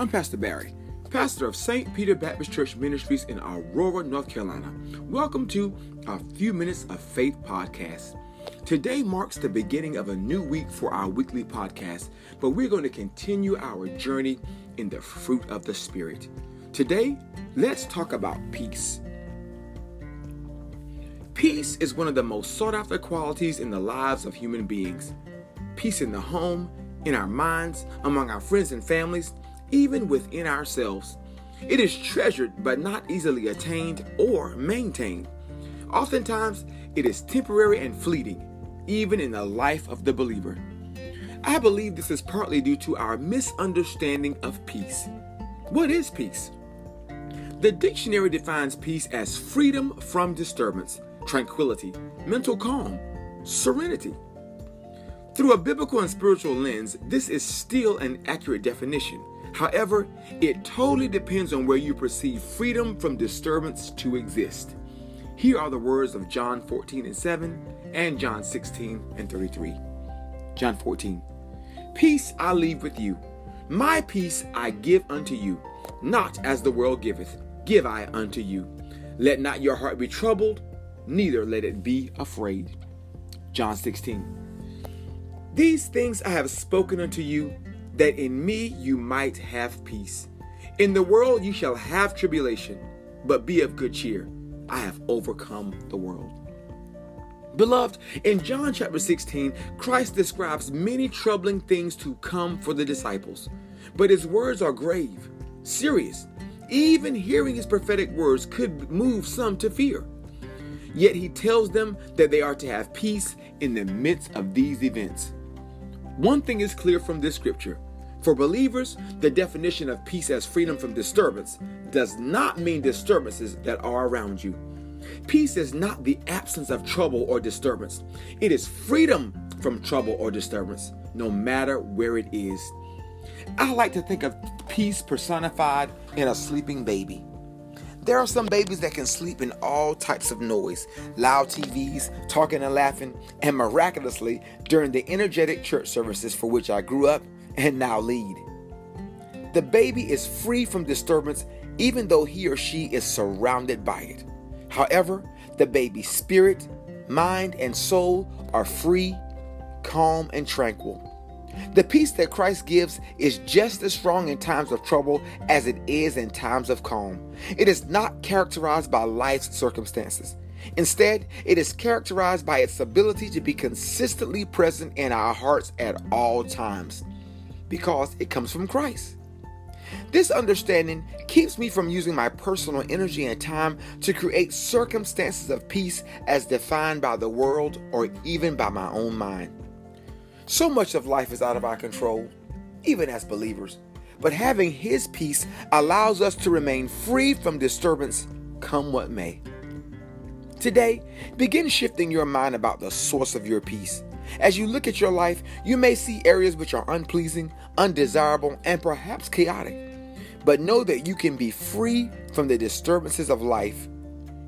I'm Pastor Barry, pastor of St. Peter Baptist Church Ministries in Aurora, North Carolina. Welcome to a Few Minutes of Faith podcast. Today marks the beginning of a new week for our weekly podcast, but we're going to continue our journey in the fruit of the Spirit. Today, let's talk about peace. Peace is one of the most sought after qualities in the lives of human beings. Peace in the home, in our minds, among our friends and families, even within ourselves. It is treasured but not easily attained or maintained. Oftentimes, it is temporary and fleeting, even in the life of the believer. I believe this is partly due to our misunderstanding of peace. What is peace? The dictionary defines peace as freedom from disturbance, tranquility, mental calm, serenity. Through a biblical and spiritual lens, this is still an accurate definition. However, it totally depends on where you perceive freedom from disturbance to exist. Here are the words of John 14 and 7 and John 16 and 33. John 14. Peace I leave with you. My peace I give unto you. Not as the world giveth, give I unto you. Let not your heart be troubled, neither let it be afraid. John 16. These things I have spoken unto you that in me you might have peace. In the world you shall have tribulation, but be of good cheer. I have overcome the world. Beloved, in John chapter 16, Christ describes many troubling things to come for the disciples, but his words are grave, serious. Even hearing his prophetic words could move some to fear. Yet he tells them that they are to have peace in the midst of these events. One thing is clear from this scripture for believers, the definition of peace as freedom from disturbance does not mean disturbances that are around you. Peace is not the absence of trouble or disturbance, it is freedom from trouble or disturbance, no matter where it is. I like to think of peace personified in a sleeping baby. There are some babies that can sleep in all types of noise, loud TVs, talking and laughing, and miraculously, during the energetic church services for which I grew up, and now lead. The baby is free from disturbance even though he or she is surrounded by it. However, the baby's spirit, mind, and soul are free, calm, and tranquil. The peace that Christ gives is just as strong in times of trouble as it is in times of calm. It is not characterized by life's circumstances. Instead, it is characterized by its ability to be consistently present in our hearts at all times because it comes from Christ. This understanding keeps me from using my personal energy and time to create circumstances of peace as defined by the world or even by my own mind. So much of life is out of our control, even as believers, but having His peace allows us to remain free from disturbance, come what may. Today, begin shifting your mind about the source of your peace. As you look at your life, you may see areas which are unpleasing, undesirable, and perhaps chaotic. But know that you can be free from the disturbances of life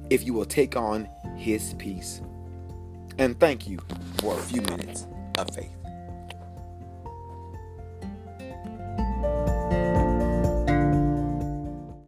if you will take on His peace. And thank you for a few minutes of faith.